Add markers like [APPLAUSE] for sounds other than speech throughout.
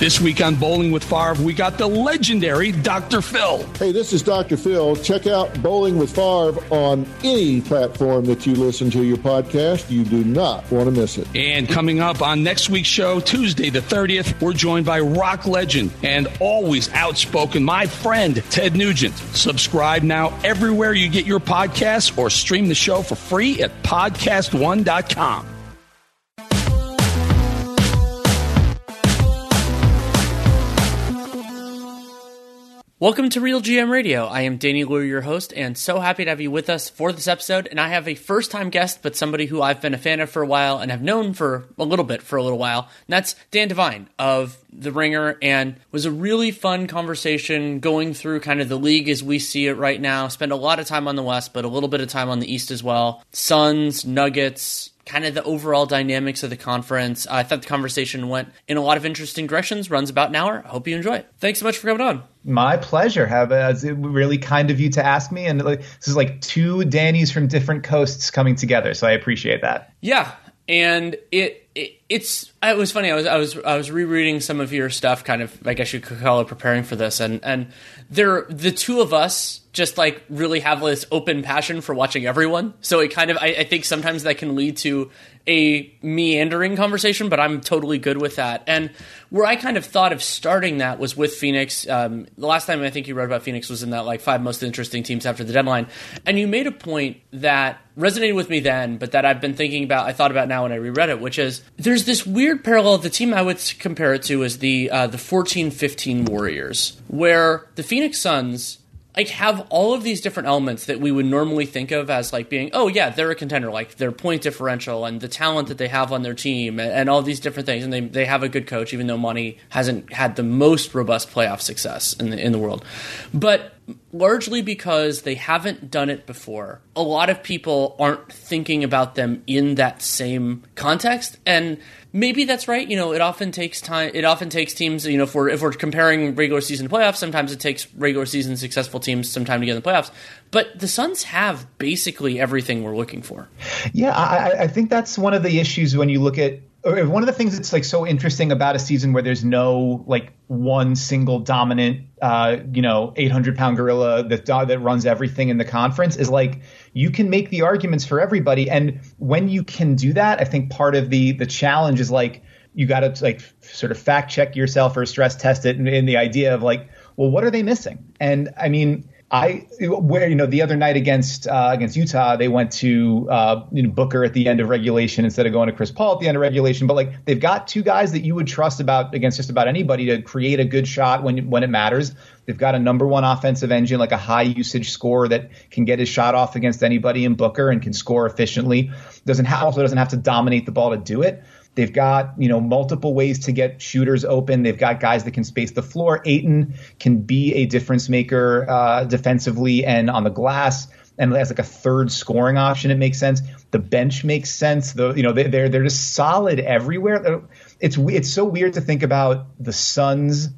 This week on Bowling with Favre, we got the legendary Dr. Phil. Hey, this is Dr. Phil. Check out Bowling with Favre on any platform that you listen to your podcast. You do not want to miss it. And coming up on next week's show, Tuesday the 30th, we're joined by rock legend and always outspoken, my friend, Ted Nugent. Subscribe now everywhere you get your podcasts or stream the show for free at podcastone.com. Welcome to RealGM Radio. I am Danny Leroux, your host, and so happy to have you with us for this episode. And I have a first time guest, but somebody who I've been a fan of for a while and have known for a little bit for a little while. And that's Dan Devine of The Ringer, and was a really fun conversation going through kind of the league as we see it right now. Spend a lot of time on the West, but a little bit of time on the East as well. Suns, Nuggets, kind of the overall dynamics of the conference. I thought the conversation went in a lot of interesting directions, runs about an hour. I hope you enjoy it. Thanks so much for coming on. My pleasure. Have really kind of you to ask me, and like, this is like two Dannies from different coasts coming together, so I appreciate that. Yeah, and it, it it's it was funny. I was I was I was rereading some of your stuff, kind of I guess you could call it preparing for this, and and there the two of us just like really have this open passion for watching everyone. So it kind of I, I think sometimes that can lead to a meandering conversation, but I'm totally good with that. And where I kind of thought of starting that was with Phoenix. Um, the last time I think you wrote about Phoenix was in that like five most interesting teams after the deadline, and you made a point that resonated with me then, but that I've been thinking about. I thought about now when I reread it, which is there's this weird parallel. The team I would compare it to is the uh, the 14-15 Warriors, where the Phoenix Suns like have all of these different elements that we would normally think of as like being oh yeah they're a contender like their point differential and the talent that they have on their team and, and, all these different things and they, they have a good coach even though Monty hasn't had the most robust playoff success in the in the world. But largely because they haven't done it before a lot of people aren't thinking about them in that same context and maybe that's right. You know, it often takes time. It often takes teams. You know, if we're if we're comparing regular season playoffs, sometimes it takes regular season successful teams some time to get in the playoffs. But the Suns have basically everything we're looking for. Yeah, I, I think that's one of the issues when you look at one of the things that's like so interesting about a season where there's no like one single dominant uh, you know 800 pound gorilla that that runs everything in the conference is like you can make the arguments for everybody. And when you can do that i think part of the the challenge is like you got to like sort of fact check yourself or stress test it in the idea of like well what are they missing? And i mean I where you know the other night against uh, against Utah they went to uh, you know, Booker at the end of regulation instead of going to Chris Paul at the end of regulation. But like they've got two guys that you would trust about against just about anybody to create a good shot when when it matters. They've got a number one offensive engine, like a high usage scorer that can get his shot off against anybody in Booker and can score efficiently. Doesn't ha- also doesn't have to dominate the ball to do it. They've got, you know, multiple ways to get shooters open. They've got guys that can space the floor. Ayton can be a difference maker uh, defensively and on the glass. And as like a third scoring option, it makes sense. The bench makes sense. The you know they, they're they're just solid everywhere. It's it's so weird to think about the Suns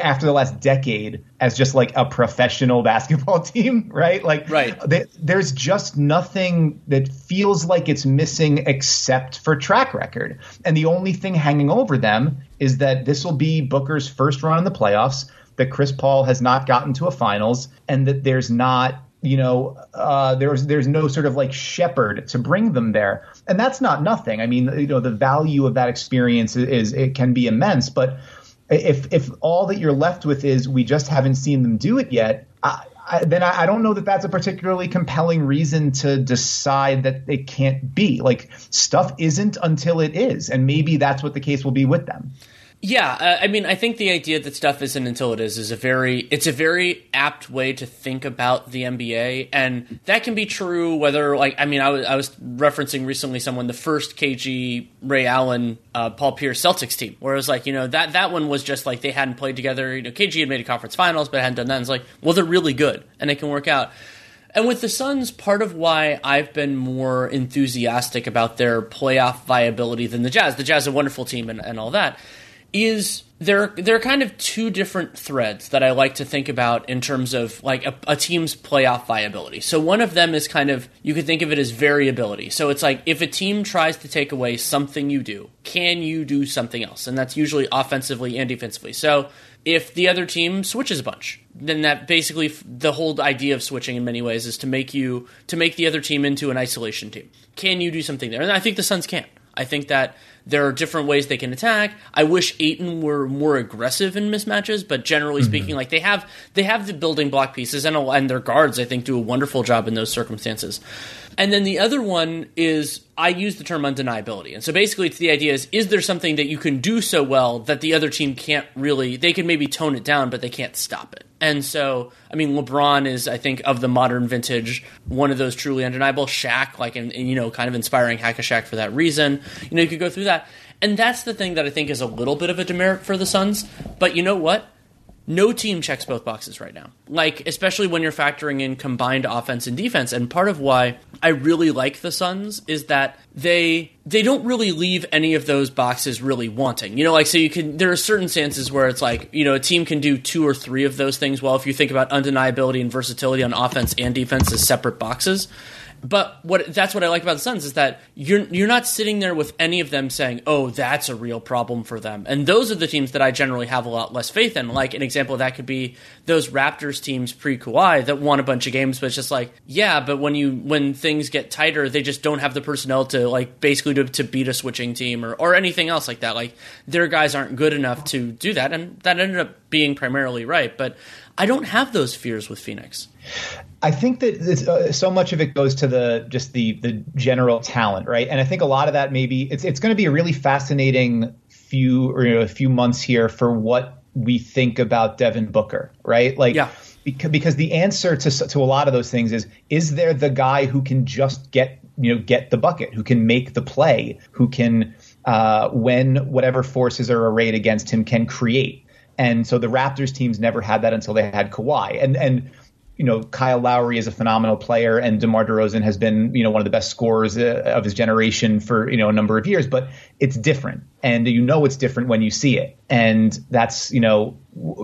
after the last decade as just like a professional [LAUGHS] basketball team, right? Like, right. They, there's just nothing that feels like it's missing except for track record. And the only thing hanging over them is that this will be Booker's first run in the playoffs, that Chris Paul has not gotten to a finals, and that there's not you know, uh, there's there's no sort of like shepherd to bring them there, and that's not nothing. I mean, you know, the value of that experience is, is it can be immense, but if if all that you're left with is we just haven't seen them do it yet, I, I, then I, I, don't know that that's a particularly compelling reason to decide that it can't be. Like stuff isn't until it is, and maybe that's what the case will be with them. Yeah, uh, I mean, I think the idea that stuff isn't until it is is a very it's a very apt way to think about the NBA, and that can be true whether like I mean, I was I was referencing recently someone the first KG Ray Allen uh, Paul Pierce Celtics team, where it was like you know that that one was just like they hadn't played together. You know, KG had made a conference finals, but hadn't done that. And it's like, well, they're really good, and it can work out. And with the Suns, part of why I've been more enthusiastic about their playoff viability than the Jazz. The Jazz is a wonderful team and, and all that is there there are kind of two different threads that I like to think about in terms of like a, a, team's playoff viability. So one of them is kind of you could think of it as variability. So it's like if a team tries to take away something you do, can you do something else? And that's usually offensively and defensively. So if the other team switches a bunch, then that basically the whole idea of switching in many ways is to make you to make the other team into an isolation team. Can you do something there? And I think the Suns can. I think that there are different ways they can attack. I wish Ayton were more aggressive in mismatches, but generally mm-hmm. speaking, like they have they have the building block pieces and and their guards I think do a wonderful job in those circumstances. And then the other one is I use the term undeniability. And so basically it's the idea is is there something that you can do so well that the other team can't really they can maybe tone it down but they can't stop it. And so I mean LeBron is I think of the modern vintage one of those truly undeniable. Shaq like and, you know kind of inspiring Hack a Shaq for that reason. You know you could go through that. And that's the thing that I think is a little bit of a demerit for the Suns. But you know what? No team checks both boxes right now. Like, especially when you're factoring in combined offense and defense. And part of why I really like the Suns is that they they don't really leave any of those boxes really wanting. You know, like so you can there are certain stances where it's like, you know, a team can do two or three of those things well if you think about undeniability and versatility on offense and defense as separate boxes. But what that's what I like about the Suns is that you're you're not sitting there with any of them saying, "Oh, that's a real problem for them." And those are the teams that I generally have a lot less faith in. Like an example of that could be those Raptors teams pre Kawhi that won a bunch of games, but it's just like, yeah, but when you when things get tighter, they just don't have the personnel to like basically to, to beat a switching team or or anything else like that. Like their guys aren't good enough to do that, and that ended up being primarily right. But I don't have those fears with Phoenix. I think that uh, so much of it goes to the just the the general talent, right? And I think a lot of that maybe it's it's going to be a really fascinating few or you know, a few months here for what we think about Devin Booker, right? Like, yeah. because, because the answer to to a lot of those things is is there the guy who can just get you know get the bucket, who can make the play, who can uh, when whatever forces are arrayed against him can create. And so the Raptors teams never had that until they had Kawhi. And and you know, Kyle Lowry is a phenomenal player, and DeMar DeRozan has been, you know, one of the best scorers uh, of his generation for, you know, a number of years. But it's different, and you know it's different when you see it, and that's, you know,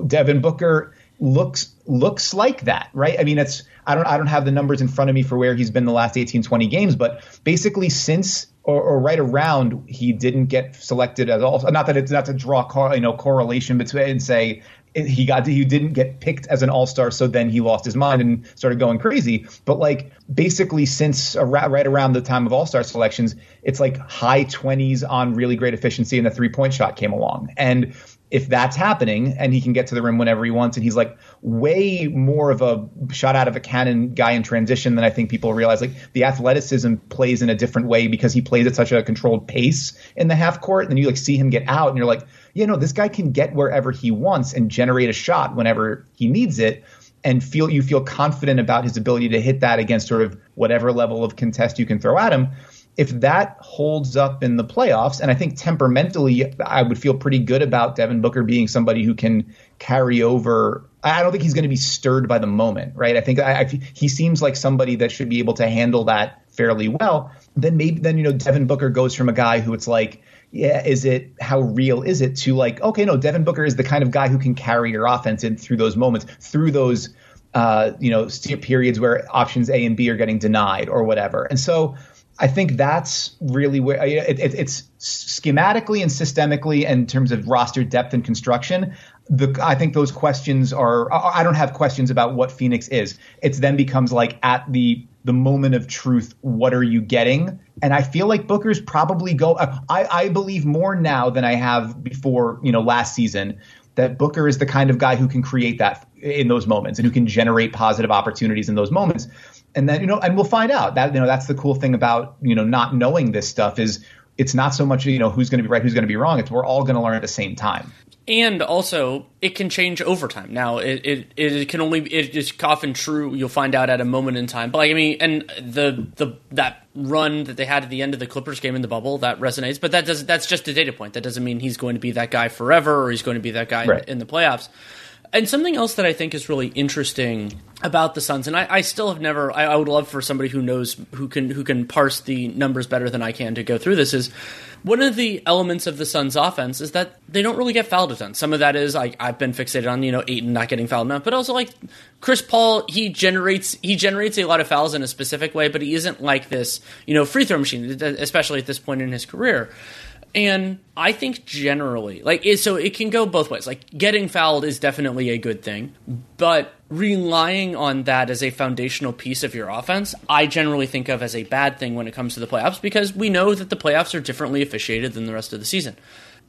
Devin Booker looks looks like that, right? I mean, it's I don't I don't have the numbers in front of me for where he's been the last 18, 20 games, but basically since or, or right around he didn't get selected at all. Not that it's not to draw you know correlation between and say he got he didn't get picked as an all-star so then he lost his mind and started going crazy. But like basically since right around the time of all-star selections it's like high 20s on really great efficiency and the three-point shot came along. And if that's happening and he can get to the rim whenever he wants and he's like way more of a shot out of a cannon guy in transition than I think people realize like the athleticism plays in a different way because he plays at such a controlled pace in the half court and then you like see him get out and you're like you know this guy can get wherever he wants and generate a shot whenever he needs it and feel you feel confident about his ability to hit that against sort of whatever level of contest you can throw at him if that holds up in the playoffs, and I think temperamentally, I would feel pretty good about Devin Booker being somebody who can carry over. I don't think he's going to be stirred by the moment, right? I think I, I, he seems like somebody that should be able to handle that fairly well. Then maybe then you know Devin Booker goes from a guy who it's like, yeah, is it how real is it to like, okay, no, Devin Booker is the kind of guy who can carry your offense in through those moments, through those uh, you know periods where options A and B are getting denied or whatever. And so I think that's really where it, it, it's schematically and systemically in terms of roster depth and construction. The, I think those questions are. I don't have questions about what Phoenix is. It then becomes like at the the moment of truth. What are you getting? And I feel like Booker's probably go. Uh, I, I believe more now than I have before. You know, last season that Booker is the kind of guy who can create that in those moments and who can generate positive opportunities in those moments and then you know and we'll find out that you know that's the cool thing about you know not knowing this stuff is it's not so much you know who's going to be right who's going to be wrong it's we're all going to learn at the same time and also it can change over time. Now it, it, it can only it is often true you'll find out at a moment in time. But like i mean and the the that run that they had at the end of the clippers game in the bubble that resonates. But that does that's just a data point. That doesn't mean he's going to be that guy forever or he's going to be that guy right. in, in the playoffs And something else that I think is really interesting about the Suns, and I, I still have never. I, I, would love for somebody who knows who can who can parse the numbers better than I can to go through this. Is one of the elements of the Suns' offense is that they don't really get fouled a ton. Some of that is like I've been fixated on you know Ayton not getting fouled enough, but also like Chris Paul, he generates he generates a lot of fouls in a specific way, but he isn't like this you know free throw machine, especially at this point in his career. And I think generally, like, so it can go both ways. Like, getting fouled is definitely a good thing, but relying on that as a foundational piece of your offense, I generally think of as a bad thing when it comes to the playoffs because we know that the playoffs are differently officiated than the rest of the season.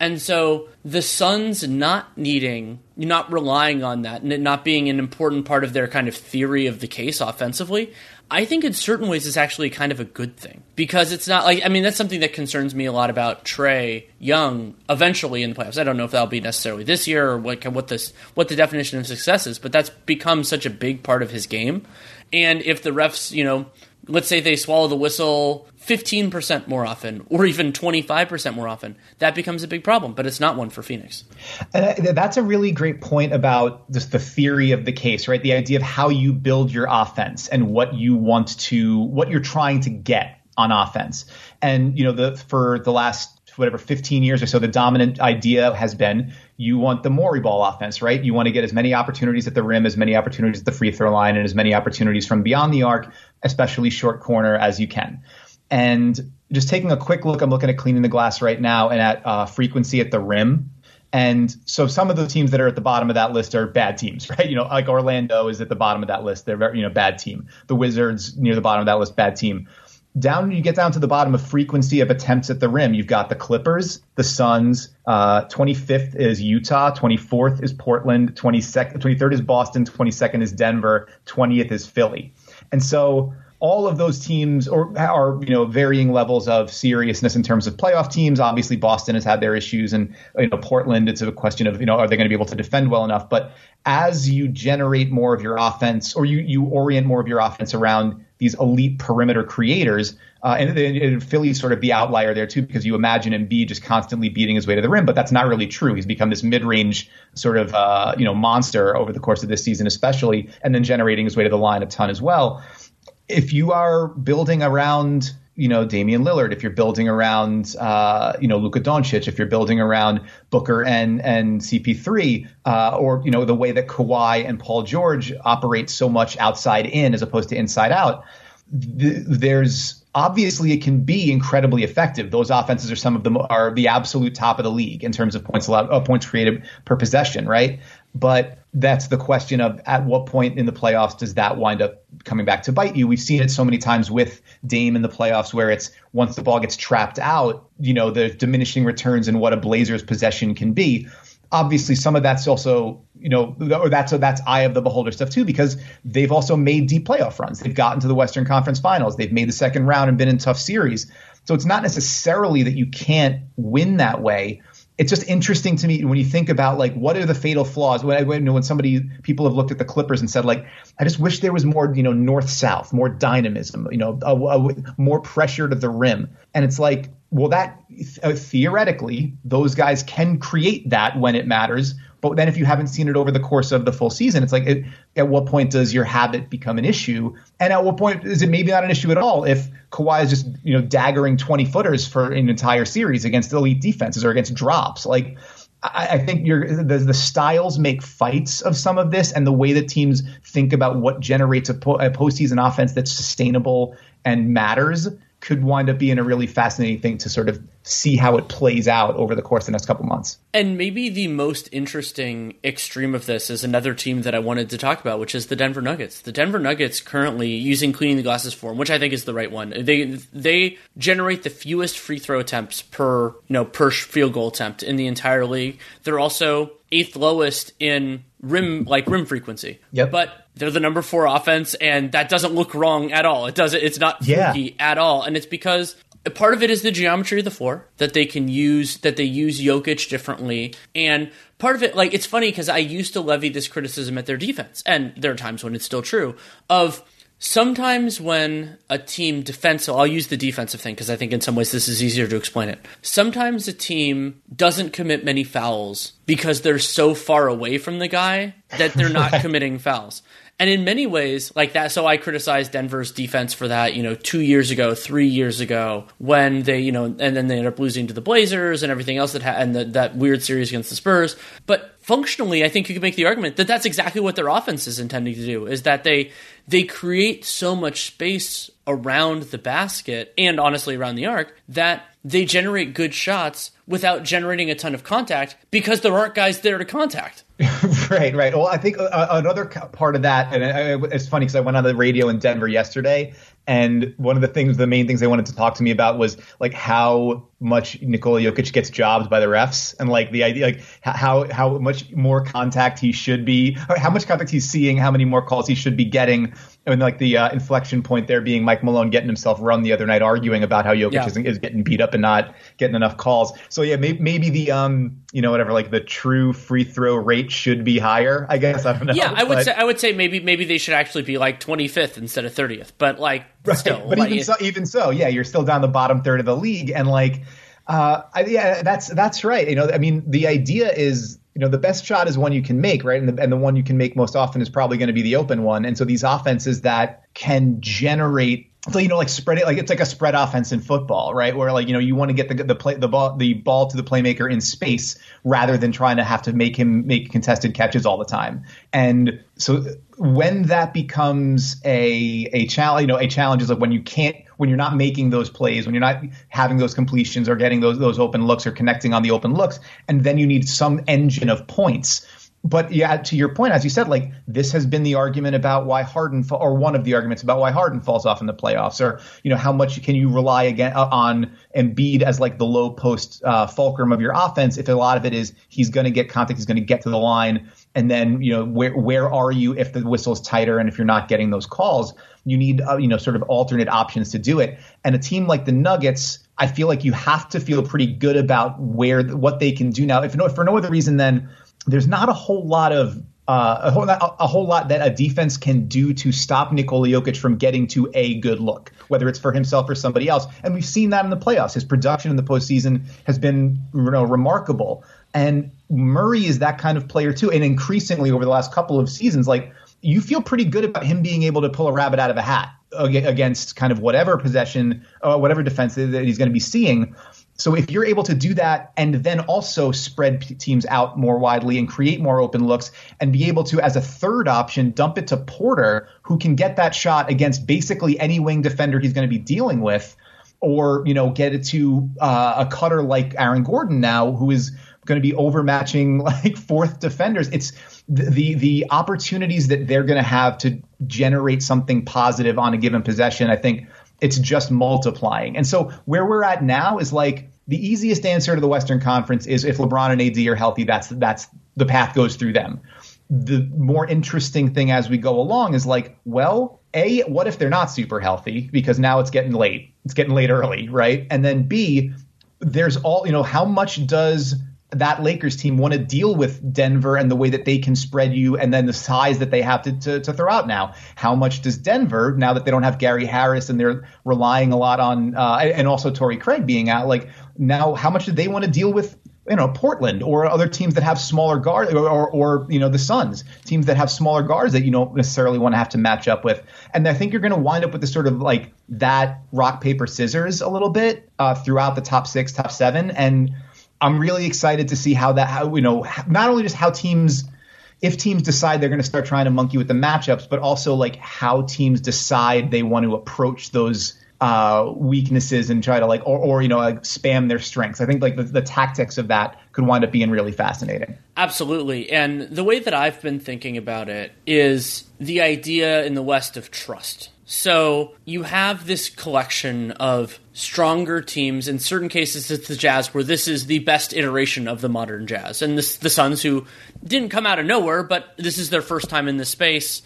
And so the Suns not needing, not relying on that, and it not being an important part of their kind of theory of the case offensively, I think in certain ways it's actually kind of a good thing because it's not like I mean that's something that concerns me a lot about Trae Young eventually in the playoffs. I don't know if that'll be necessarily this year or what what this what the definition of success is, but that's become such a big part of his game. And if the refs, you know, let's say they swallow the whistle 15% more often or even 25% more often, that becomes a big problem, but it's not one for Phoenix. And that's a really great point about just the theory of the case, right? The idea of how you build your offense and what you want to, what you're trying to get on offense. And, you know, the, for the last whatever 15 years or so, the dominant idea has been you want the Morey ball offense, right? You want to get as many opportunities at the rim, as many opportunities at the free throw line, and as many opportunities from beyond the arc, especially short corner, as you can. And just taking a quick look, I'm looking at cleaning the glass right now and at uh, frequency at the rim. And so some of the teams that are at the bottom of that list are bad teams, [LAUGHS] right? You know, like Orlando is at the bottom of that list. They're very, you know, bad team. The Wizards near the bottom of that list, bad team. Down, you get down to the bottom of frequency of attempts at the rim. You've got the Clippers, the Suns. Uh, 25th is Utah. 24th is Portland. 22nd, 23rd is Boston. 22nd is Denver. 20th is Philly. And so all of those teams or are you know varying levels of seriousness in terms of playoff teams. Obviously, Boston has had their issues, and you know Portland. It's a question of you know are they going to be able to defend well enough? But as you generate more of your offense, or you you orient more of your offense around these elite perimeter creators, uh, and, and Philly's sort of the outlier there too, because you imagine Embiid just constantly beating his way to the rim, but that's not really true. He's become this mid-range sort of uh, you know monster over the course of this season, especially, and then generating his way to the line a ton as well if you are building around you know Damian Lillard, if you're building around uh, you know Luka Doncic, if you're building around Booker and and CP3, uh, or you know the way that Kawhi and Paul George operate so much outside in as opposed to inside out, th- there's obviously it can be incredibly effective. Those offenses are some of them are the absolute top of the league in terms of points allowed, uh, points created per possession, right? But that's the question of at what point in the playoffs does that wind up coming back to bite you? We've seen it so many times with Dame in the playoffs where it's once the ball gets trapped out, you know, the diminishing returns and what a Blazers possession can be. Obviously, some of that's also, you know, or that's that's eye of the beholder stuff too, because they've also made deep playoff runs. They've gotten to the Western Conference Finals. They've made the second round and been in tough series. So it's not necessarily that you can't win that way it's just interesting to me when you think about like what are the fatal flaws. When, when, when somebody people have looked at the Clippers and said like, I just wish there was more you know north south, more dynamism, you know, a, a, more pressure to the rim. And it's like, well, that uh, theoretically those guys can create that when it matters. But then if you haven't seen it over the course of the full season, it's like it, at what point does your habit become an issue? And at what point is it maybe not an issue at all if Kawhi is just you know daggering twenty footers for an entire series against elite defenses or against drops? Like I, think the, the styles make fights of some of this, and the way that teams think about what generates a, po- a postseason offense that's sustainable and matters could wind up being a really fascinating thing to sort of see how it plays out over the course of the next couple months. And maybe the most interesting extreme of this is another team that I wanted to talk about, which is the Denver Nuggets. The Denver Nuggets currently using cleaning the glasses form, which I think is the right one. They they generate the fewest free throw attempts per you know per field goal attempt in the entire league. They're also eighth lowest in rim like rim frequency. Yep. But they're the number four offense, and that doesn't look wrong at all. It doesn't. It's not yeah. at all, and it's because part of it is the geometry of the floor that they can use that they use Jokic differently and part of it like it's funny because I used to levy this criticism at their defense and there are times when it's still true of sometimes when a team defensive, I'll use the defensive thing because I think in some ways this is easier to explain it. Sometimes a team doesn't commit many fouls because they're so far away from the guy that they're not [LAUGHS] committing fouls. And in many ways, like that, so I criticized Denver's defense for that, you know, two years ago, three years ago, when they, you know, and then they ended up losing to the Blazers and everything else that had, and the, that weird series against the Spurs. But functionally, I think you could make the argument that that's exactly what their offense is intending to do, is that they they create so much space around the basket and honestly around the arc that they generate good shots without generating a ton of contact because there aren't guys there to contact. [LAUGHS] right, right. Well, I think uh, another part of that, and it's funny because I went on the radio in Denver yesterday, and one of the things, the main things they wanted to talk to me about was like how much Nikola Jokic gets jobbed by the refs, and like the idea, like how how much more contact he should be, how much contact he's seeing, how many more calls he should be getting and like the uh, inflection point there being Mike Malone getting himself run the other night, arguing about how Jokic yeah. is, is, getting beat up and not getting enough calls. So yeah, maybe, maybe the um, you know, whatever, like the true free throw rate should be higher. I guess [LAUGHS] I don't know. Yeah, I would say I would say maybe maybe they should actually be like 25th instead of 30th. But like, right. still, but like, even so, even so, yeah, you're still down the bottom third of the league, and like. Uh, I, yeah, that's that's right. You know, I mean, the idea is you know the best shot is one you can make right and the, and the one you can make most often is probably going to be the open one and so these offenses that can generate so you know like spread it like it's like a spread offense in football right? Where like you know you want to get the the play the ball the ball to the playmaker in space rather than trying to have to make him make contested catches all the time. And so when that becomes a a challenge you know a challenge is like when you can't when you're not making those plays when you're not having those completions or getting those those open looks or connecting on the open looks and then you need some engine of points but yeah, to your point, as you said, like this has been the argument about why Harden, or one of the arguments about why Harden falls off in the playoffs, or you know how much can you rely again uh, on Embiid as like the low post uh, fulcrum of your offense if a lot of it is he's going to get contact, he's going to get to the line, and then you know where where are you if the whistle's tighter and if you're not getting those calls, you need uh, you know sort of alternate options to do it. And a team like the Nuggets, I feel like you have to feel pretty good about where what they can do now. If no, for no other reason than there's not a whole lot of uh, a, whole, a, whole lot that a defense can do to stop Nikola Jokic from getting to a good look, whether it's for himself or somebody else. And we've seen that in the playoffs. His production in the postseason has been you know, remarkable. And Murray is that kind of player too. And increasingly over the last couple of seasons, like you feel pretty good about him being able to pull a rabbit out of a hat against kind of whatever possession, uh, whatever defense that he's going to be seeing. So if you're able to do that and then also spread teams out more widely and create more open looks and be able to, as a third option, dump it to Porter, who can get that shot against basically any wing defender he's going to be dealing with, or you know get it to uh, a cutter like Aaron Gordon now, who is going to be overmatching [LAUGHS] like fourth defenders. It's the the, the opportunities that they're going to have to generate something positive on a given possession. I think it's just multiplying. And so where we're at now is like the easiest answer to the Western Conference is if LeBron and AD are healthy, that's that's the path goes through them. The more interesting thing as we go along is like, well, A, what if they're not super healthy? Because now it's getting late. It's getting late early, right? And then B, there's all, you know, how much does that Lakers team want to deal with Denver and the way that they can spread you and then the size that they have to, to, to, throw out now. How much does Denver, now that they don't have Gary Harris and they're relying a lot on, uh, and also Torrey Craig being out, like now how much do they want to deal with you know Portland or other teams that have smaller guards or, or, or, you know the Suns teams that have smaller guards that you don't necessarily want to have to match up with and I think you're going to wind up with this sort of like that rock paper scissors a little bit uh, throughout the top six top seven and I'm really excited to see how that how you know not only just how teams if teams decide they're going to start trying to monkey with the matchups but also like how teams decide they want to approach those uh, weaknesses and try to like or, or you know like spam their strengths. I think like the, the tactics of that could wind up being really fascinating. Absolutely, and the way that I've been thinking about it is the idea in the West of trust. So you have this collection of stronger teams. In certain cases, it's the Jazz, where this is the best iteration of the modern Jazz, and this, the Suns, who didn't come out of nowhere, but this is their first time in this space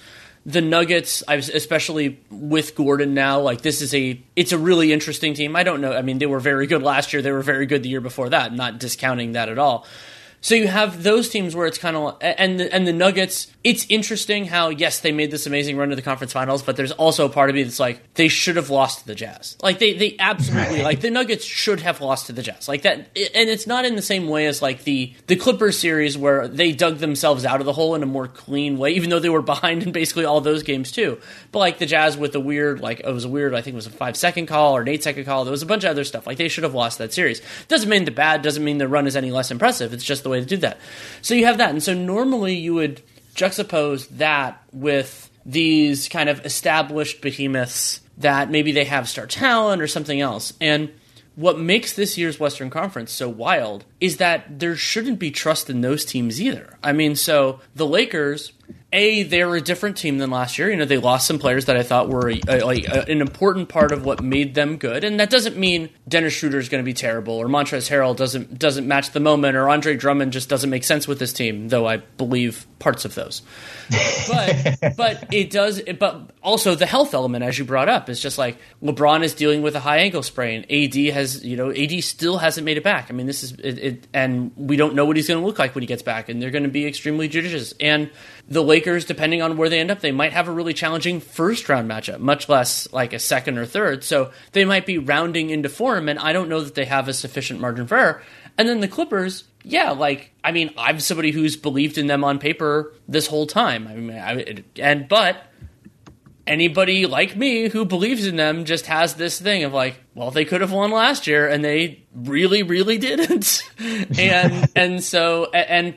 the Nuggets, especially with Gordon now, like this is a it's a really interesting team. I don't know. I mean, they were very good last year. They were very good the year before that. Not discounting that at all. So you have those teams where it's kind of and the, and the Nuggets. It's interesting how yes they made this amazing run to the conference finals, but there's also a part of me that's like they should have lost to the Jazz. Like they they absolutely like the Nuggets should have lost to the Jazz. Like that, and it's not in the same way as like the the Clippers series where they dug themselves out of the hole in a more clean way, even though they were [LAUGHS] behind in basically all those games too. But like the Jazz with the weird like it was a weird I think it was a five second call or an eight second call. There was a bunch of other stuff. Like they should have lost that series. Doesn't mean the bad. Doesn't mean the run is any less impressive. It's just the way to do that. So you have that, and so normally you would juxtapose that with these kind of established behemoths that maybe they have star talent or something else. And what makes this year's Western Conference so wild is that there shouldn't be trust in those teams either. I mean, so the Lakers a they're a different team than last year. You know, they lost some players that I thought were uh, a, a, a, an important part of what made them good, and that doesn't mean Dennis Schroeder is going to be terrible, or Montrezl Harrell doesn't doesn't match the moment, or Andre Drummond just doesn't make sense with this team. Though I believe parts of those, but [LAUGHS] but it does. But also the health element, as you brought up, is just like LeBron is dealing with a high ankle sprain. AD has you know AD still hasn't made it back. I mean, this is it, it and we don't know what he's going to look like when he gets back, and they're going to be extremely judicious and the Lakers, depending on where they end up, they might have a really challenging first round matchup, much less like a second or third. So they might be rounding into form, and I don't know that they have a sufficient margin for error. And then the Clippers, yeah, like I mean, I'm somebody who's believed in them on paper this whole time. I mean, I, and but anybody like me who believes in them just has this thing of like, well, they could have won last year, and they really, really didn't. [LAUGHS] and [LAUGHS] and so and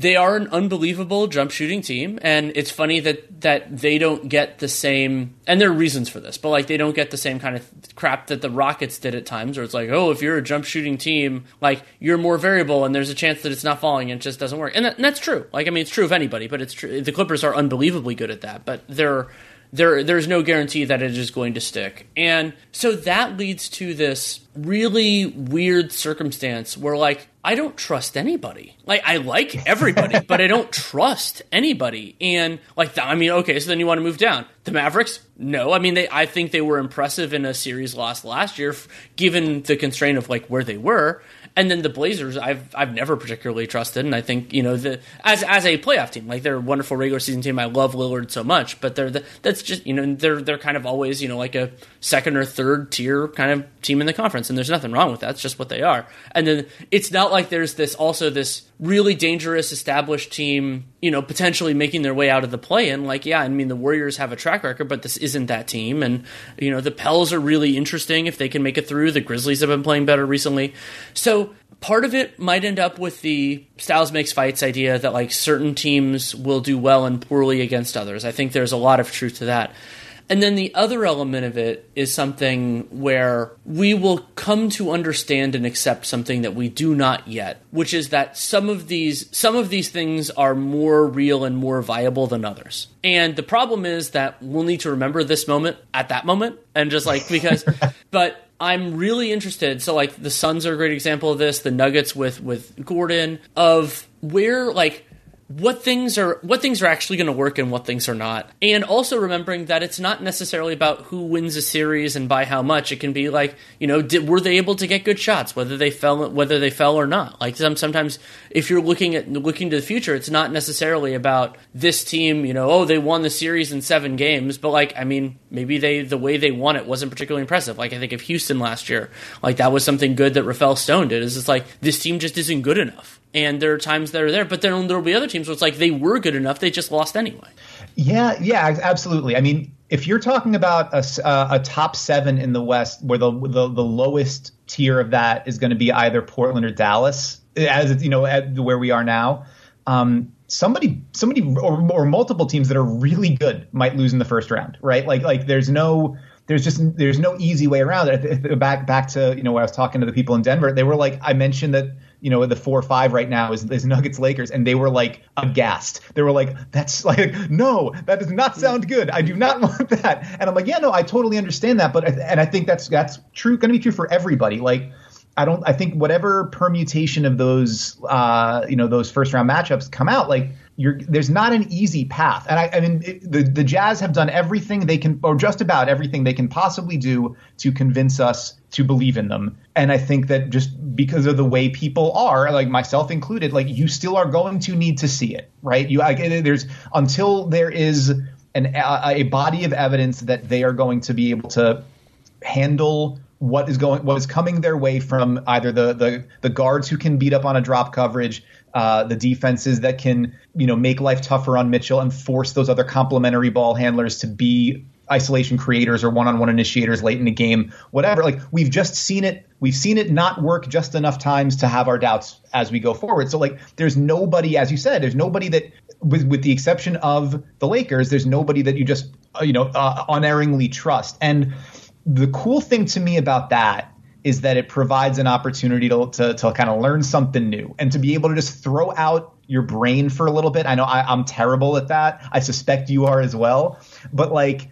they are an unbelievable jump shooting team, and it's funny that that they don't get the same. And there are reasons for this, but like they don't get the same kind of crap that the Rockets did at times, where it's like, oh, if you're a jump shooting team, like you're more variable, and there's a chance that it's not falling, and it just doesn't work. And, that, and that's true. Like I mean, it's true of anybody, but it's true. The Clippers are unbelievably good at that, but they're there there's no guarantee that it is going to stick. And so that leads to this really weird circumstance where like I don't trust anybody. Like I like everybody, [LAUGHS] but I don't trust anybody. And like I mean, okay, so then you want to move down. The Mavericks? No. I mean, they I think they were impressive in a series lost last year given the constraint of like where they were. And then the Blazers, I've I've never particularly trusted, and I think you know the as as a playoff team, like they're a wonderful regular season team. I love Lillard so much, but they're the, that's just you know they're they're kind of always you know like a second or third tier kind of team in the conference, and there's nothing wrong with that. It's just what they are. And then it's not like there's this also this really dangerous established team, you know, potentially making their way out of the play-in. Like yeah, I mean the Warriors have a track record, but this isn't that team, and you know the Pels are really interesting if they can make it through. The Grizzlies have been playing better recently, so part of it might end up with the styles makes fights idea that like certain teams will do well and poorly against others. I think there's a lot of truth to that. And then the other element of it is something where we will come to understand and accept something that we do not yet, which is that some of these some of these things are more real and more viable than others. And the problem is that we'll need to remember this moment at that moment and just like because [LAUGHS] but I'm really interested. So like the Suns are a great example of this. The Nuggets with with Gordon of where like what things are what things are actually going to work and what things are not. And also remembering that it's not necessarily about who wins a series and by how much. It can be like you know did, were they able to get good shots whether they fell whether they fell or not. Like some, sometimes if you're looking at looking to the future it's not necessarily about this team you know oh they won the series in 7 games but like i mean maybe they the way they won it wasn't particularly impressive. Like i think of houston last year. Like that was something good that Rafael Stone did. Is it's like this team just isn't good enough and there are times that are there, but then there'll be other teams where it's like they were good enough, they just lost anyway. Yeah, yeah, absolutely. I mean, if you're talking about a, uh, a top seven in the West, where the the, the lowest tier of that is going to be either Portland or Dallas, as you know, where we are now. Um, somebody, somebody, or, or multiple teams that are really good might lose in the first round, right? Like, like there's no there's just there's no easy way around it. Back back to you know when I was talking to the people in Denver, they were like, I mentioned that you know the four or five right now is, is Nuggets Lakers, and they were like aghast. They were like, "That's [LAUGHS] like no, that does not sound good. I do not [LAUGHS] want that." And I'm like, "Yeah, no, I totally understand that, but and I think that's that's true, going to be true for everybody. Like." I don't. I think whatever permutation of those, uh, you know, those first round matchups come out, like you're, there's not an easy path. And I, I mean, it, the the Jazz have done everything they can, or just about everything they can possibly do to convince us to believe in them. And I think that just because of the way people are, like myself included, like you still are going to need to see it, right? You, like, there's until there is an a, a body of evidence that they are going to be able to handle what is going what is coming their way from either the the the guards who can beat up on a drop coverage uh, the defenses that can you know make life tougher on Mitchell and force those other complementary ball handlers to be isolation creators or one-on-one initiators late in the game. Whatever like we've just seen it we've seen it not work just enough times to have our doubts as we go forward. So like there's nobody as you said there's nobody that with with the exception of the Lakers there's nobody that you just uh, you know uh, unerringly trust. And the cool thing to me about that is that it provides an opportunity to, to, to kind of learn something new and to be able to just throw out your brain for a little bit. I know I, I'm terrible at that. I suspect you are as well. But like,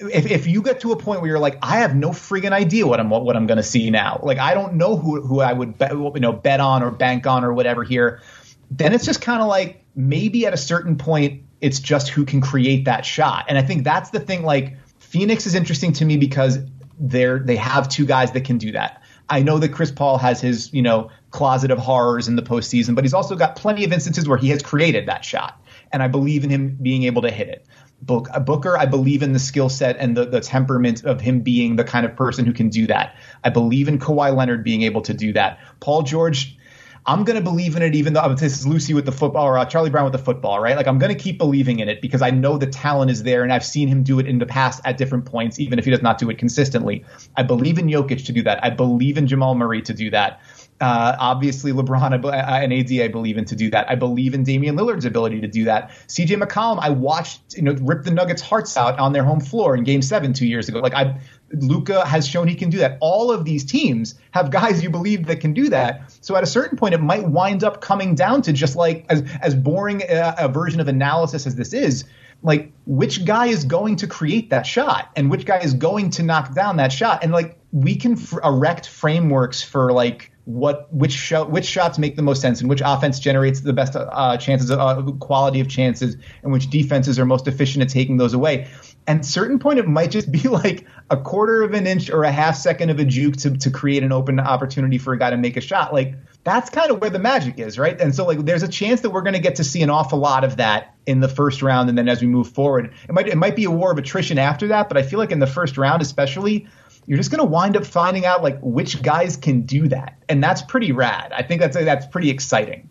if, if you get to a point where you're like, I have no friggin' idea what I'm what I'm to see now. Like, I don't know who who I would bet, you know bet on or bank on or whatever here. Then it's just kind of like maybe at a certain point, it's just who can create that shot. And I think that's the thing. Like, Phoenix is interesting to me because they're they have two guys that can do that. I know that Chris Paul has his, you know, closet of horrors in the postseason, but he's also got plenty of instances where he has created that shot. And I believe in him being able to hit it. Uh, Booker, I believe in the skill set and the, the temperament of him being the kind of person who can do that. I believe in Kawhi Leonard being able to do that. Paul George, I'm going to believe in it, even though this is Lucy with the football or uh, Charlie Brown with the football, right? Like I'm going to keep believing in it because I know the talent is there and I've seen him do it in the past at different points, even if he does not do it consistently. I believe in Jokic to do that. I believe in Jamal Murray to do that. Uh, obviously, LeBron and AD, I believe in to do that. I believe in Damian Lillard's ability to do that. CJ McCollum, I watched, you know, rip the Nuggets' hearts out on their home floor in Game Seven two years ago. Like I, Luka has shown he can do that. All of these teams have guys you believe that can do that. So at a certain point, it might wind up coming down to just like as as boring a, a version of analysis as this is like which guy is going to create that shot and which guy is going to knock down that shot and like we can f- erect frameworks for like what which shot which shots make the most sense and which offense generates the best uh, chances of uh, quality of chances and which defenses are most efficient at taking those away. And certain point it might just be [LAUGHS] like a quarter of an inch or a half second of a juke to, to create an open opportunity for a guy to make a shot. Like that's kind of where the magic is right? And so like there's a chance that we're going to get to see an awful lot of that in the first round. And then as we move forward it might it might be a war of attrition after that but i feel like in the first round especially you're just going to wind up finding out like which guys can do that, and that's pretty rad. I think that's that's pretty exciting.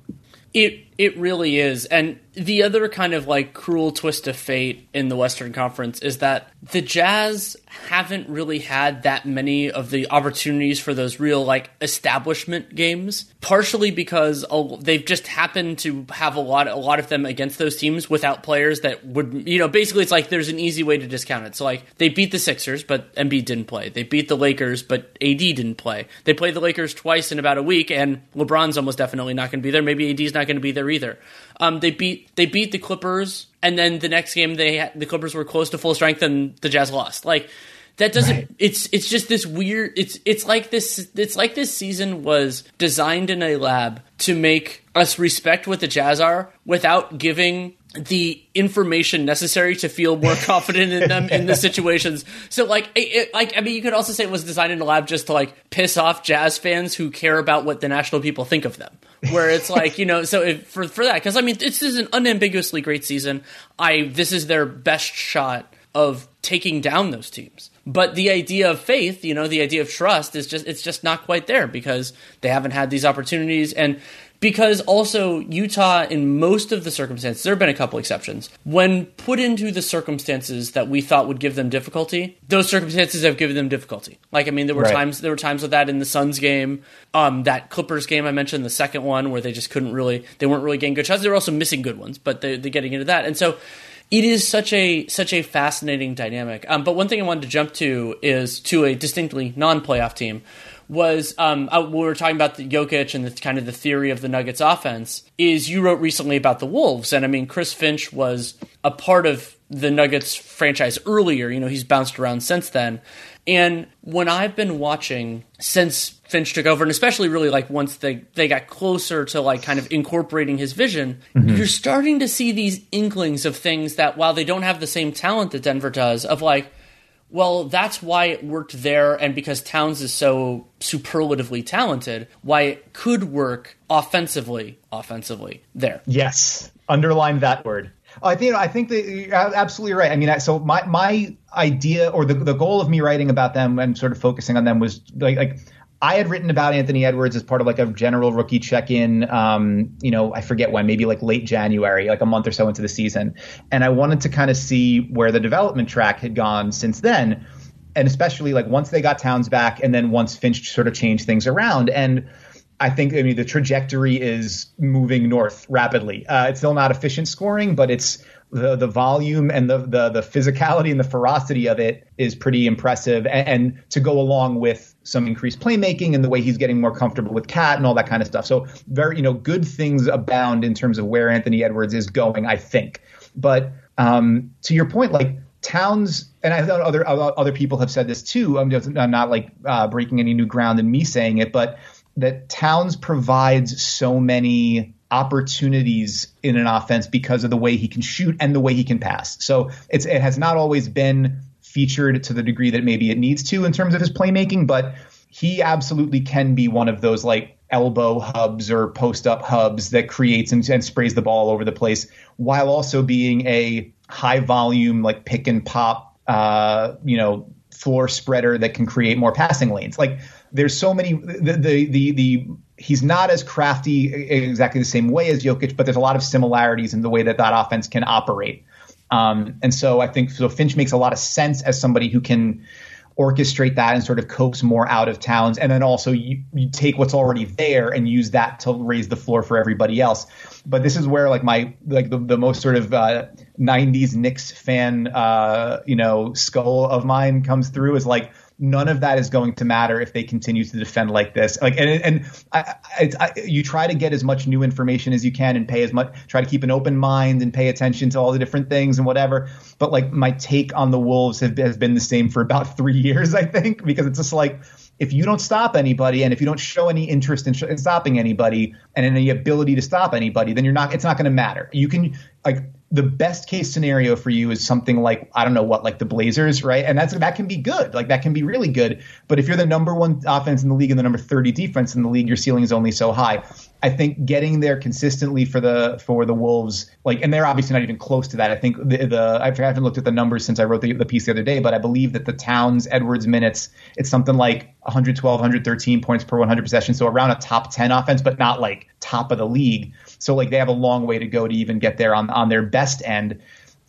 It it really is, and the other kind of like cruel twist of fate in the Western Conference is that the Jazz haven't really had that many of the opportunities for those real like establishment games. Partially because they've just happened to have a lot, a lot of them against those teams without players that would, you know, basically it's like there's an easy way to discount it. So like they beat the Sixers, but Embiid didn't play. They beat the Lakers, but AD didn't play. They played the Lakers twice in about a week, and LeBron's almost definitely not going to be there. Maybe AD's not going to be there either. Um, they beat they beat the Clippers, and then the next game they the Clippers were close to full strength, and the Jazz lost. Like that doesn't. Right. It's it's just this weird. It's it's like this. It's like this season was designed in a lab to make us respect what the Jazz are without giving the information necessary to feel more [LAUGHS] confident in them in the situations. So like it, like I mean you could also say it was designed in a lab just to like piss off jazz fans who care about what the national people think of them. Where it's like, you know, so if, for for that cuz I mean this is an unambiguously great season. I this is their best shot of taking down those teams. But the idea of faith, you know, the idea of trust is just it's just not quite there because they haven't had these opportunities and because also Utah, in most of the circumstances, there have been a couple exceptions. When put into the circumstances that we thought would give them difficulty, those circumstances have given them difficulty. Like I mean, there were right. times there were times with that in the Suns game, um, that Clippers game I mentioned, the second one where they just couldn't really, they weren't really getting good shots. They were also missing good ones, but they, they're getting into that, and so it is such a such a fascinating dynamic. Um, but one thing I wanted to jump to is to a distinctly non-playoff team was um, uh, we were talking about the Jokic and the kind of the theory of the Nuggets offense. Is you wrote recently about the Wolves, and I mean Chris Finch was a part of the Nuggets franchise earlier. You know, he's bounced around since then. And when I've been watching since Finch took over, and especially really like once they, they got closer to like kind of incorporating his vision, mm-hmm. you're starting to see these inklings of things that while they don't have the same talent that Denver does, of like, well, that's why it worked there, and because Towns is so superlatively talented, why it could work offensively, offensively there. Yes, underline that word. I think I think that you're absolutely right. I mean, so my my idea or the the goal of me writing about them and sort of focusing on them was like like I had written about Anthony Edwards as part of like a general rookie check-in. Um, you know, I forget when, maybe like late January, like a month or so into the season, and I wanted to kind of see where the development track had gone since then, and especially like once they got Towns back, and then once Finch sort of changed things around, and I think I mean the trajectory is moving north rapidly. Uh, it's still not efficient scoring, but it's the the volume and the the the physicality and the ferocity of it is pretty impressive, and, and, to go along with some increased playmaking and the way he's getting more comfortable with Cat and all that kind of stuff. So very you know good things abound in terms of where Anthony Edwards is going, I think. But um, to your point, like Towns and I thought other other people have said this too. I'm just I'm not like uh, breaking any new ground in me saying it, but that Towns provides so many opportunities in an offense because of the way he can shoot and the way he can pass. So it's it has not always been featured to the degree that maybe it needs to in terms of his playmaking, but he absolutely can be one of those like elbow hubs or post up hubs that creates and, and sprays the ball all over the place while also being a high volume like pick and pop uh, you know floor spreader that can create more passing lanes. Like there's so many the the the, the he's not as crafty exactly the same way as Jokic, but there's a lot of similarities in the way that that offense can operate. Um, and so I think so Finch makes a lot of sense as somebody who can orchestrate that and sort of coax more out of towns. And then also you, you take what's already there and use that to raise the floor for everybody else. But this is where like my like the, the most sort of uh, 90s Knicks fan uh, you know skull of mine comes through is like none of that is going to matter if they continue to defend like this. Like, and and I, I, you try to get as much new information as you can and pay as much, try to keep an open mind and pay attention to all the different things and whatever. But like my take on the Wolves have, has been the same for about [LAUGHS] three years, I think, because it's just like if you don't stop anybody and if you don't show any interest in, sh- in stopping anybody and any ability to stop anybody, then you're not. It's not going to matter. You can like the best case scenario for you is something like I don't know what, like the Blazers, right? And that's that can be good, like that can be really good. But if you're the number one offense in the league and the number 30 defense in the league, your ceiling is only so high. I think getting there consistently for the for the Wolves, like, and they're obviously not even close to that. I think the, the I haven't looked at the numbers since I wrote the, the piece the other day, but I believe that the Towns Edwards minutes, it's something like 112, 113 points per 100 possessions, so around a top 10 offense, but not like top of the league. So like they have a long way to go to even get there on on their best end.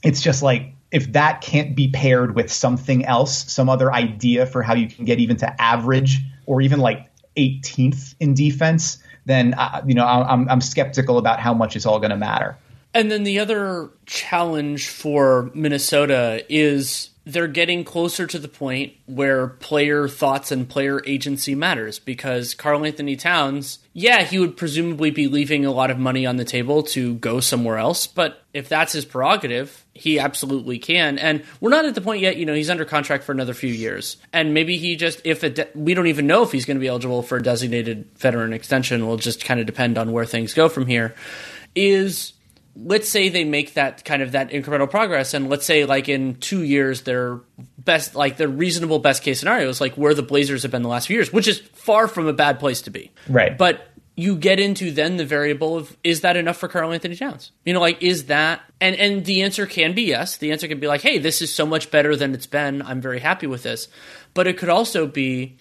It's just like if that can't be paired with something else, some other idea for how you can get even to average or even like 18th in defense, then uh, you know I'm I'm skeptical about how much it's all going to matter. And then the other challenge for Minnesota is they're getting closer to the point where player thoughts and player agency matters because Karl-Anthony Towns, yeah, he would presumably be leaving a lot of money on the table to go somewhere else, but if that's his prerogative, he absolutely can. And we're not at the point yet, you know, he's under contract for another few years. And maybe he just if it de- we don't even know if he's going to be eligible for a designated veteran extension, will just kind of depend on where things go from here. Is let's say they make that kind of that incremental progress and let's say like in two years their best like the reasonable best case scenario is like where the blazers have been the last few years which is far from a bad place to be right but you get into then the variable of is that enough for Karl-Anthony Towns? You know, like is that and and the answer can be yes. The answer can be like, hey, this is so much better than it's been. I'm very happy with this. But it could also be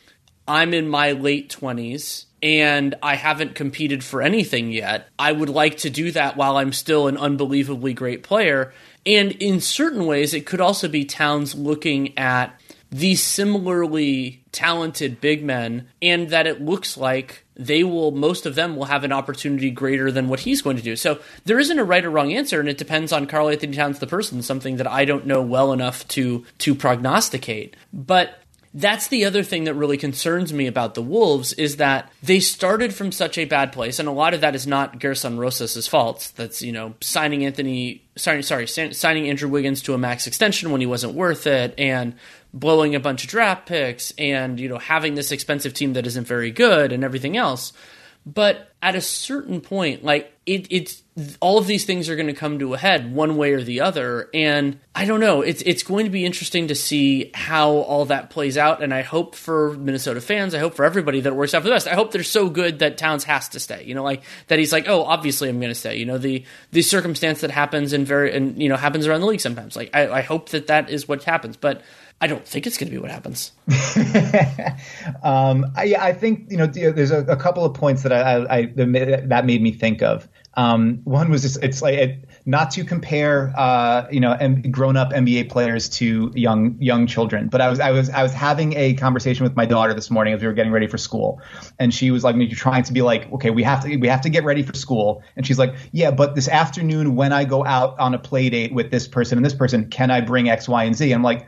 I'm in my late twenties and I haven't competed for anything yet. I would like to do that while I'm still an unbelievably great player. And in certain ways, it could also be Towns looking at these similarly talented big men, and that it looks like they will, most of them will have an opportunity greater than what he's going to do. So there isn't a right or wrong answer, and it depends on Karl-Anthony Towns, the person, something that I don't know well enough to to prognosticate. But that's the other thing that really concerns me about the Wolves is that they started from such a bad place, and a lot of that is not Gersson Rosas' fault. That's you know signing Anthony, sorry, sorry, signing Andrew Wiggins to a max extension when he wasn't worth it, and blowing a bunch of draft picks, and you know having this expensive team that isn't very good, and everything else. But at a certain point, like it, it's all of these things are going to come to a head one way or the other, and I don't know. It's it's going to be interesting to see how all that plays out, and I hope for Minnesota fans, I hope for everybody that it works out for the best. I hope they're so good that Towns has to stay. You know, like that he's like, oh, obviously I'm going to stay. You know, the the circumstance that happens in very and you know happens around the league sometimes. Like I, I hope that that is what happens, but I don't think it's going to be what happens. [LAUGHS] um, I, I, think you know there's a, a couple of points that I, I, that made me think of. Um, one was just it's like it, not to compare uh, you know grown up NBA players to young young children, but I was I was I was having a conversation with my daughter this morning as we were getting ready for school, and she was like, "You're trying to be like, okay, we have to we have to get ready for school," and she's like, "Yeah, but this afternoon when I go out on a play date with this person and this person, can I bring X, Y, and Z?" I'm like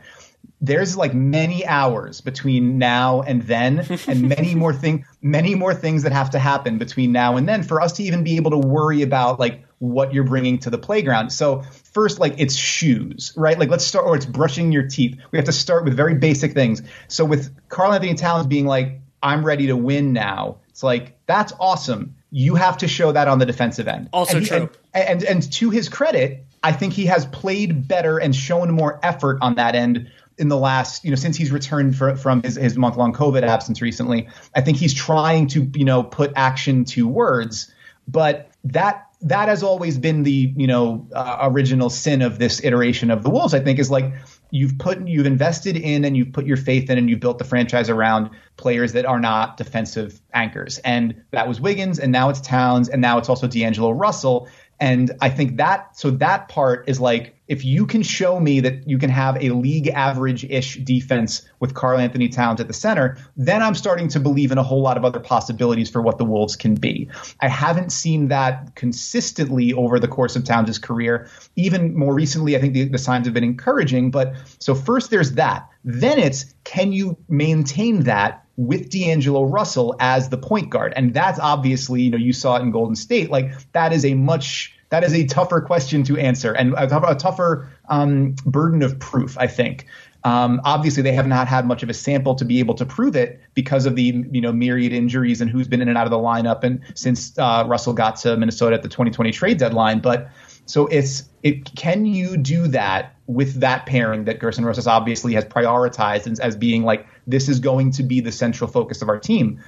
there's like many hours between now and then and [LAUGHS] many more thing many more things that have to happen between now and then for us to even be able to worry about like what you're bringing to the playground. So first like it's shoes right? Like let's start or it's brushing your teeth. We have to start with very basic things. So with Karl-Anthony Towns being like i'm ready to win now it's like that's awesome. You have to show that on the defensive end. Also and he, true. and, and and to his credit I think he has played better and shown more effort on that end in the last, you know, since he's returned for, from his, his month long COVID absence recently. I think he's trying to, you know, put action to words, but that that has always been the you know uh, original sin of this iteration of the Wolves. I think is like you've put you've invested in and you've put your faith in and you've built the franchise around players that are not defensive anchors. And that was Wiggins, and now it's Towns, and now it's also D'Angelo Russell. And I think that so that part is like if you can show me that you can have a league average ish defense with Karl-Anthony Towns at the center, then I'm starting to believe in a whole lot of other possibilities for what the Wolves can be. I haven't seen that consistently over the course of Towns' career. Even more recently, I think the, the signs have been encouraging. But so first there's that. Then it's can you maintain that with D'Angelo Russell as the point guard? And that's obviously, you know, you saw it in Golden State. Like that is a much that is a tougher question to answer and a, tougher um, burden of proof, I think. Um, obviously, they have not had much of a sample to be able to prove it because of the you know myriad injuries and who's been in and out of the lineup, and since uh, Russell got to Minnesota at the 2020 trade deadline. But so it's it can you do that with that pairing that Gersson Rosas obviously has prioritized as, as being like this is going to be the central focus of our team.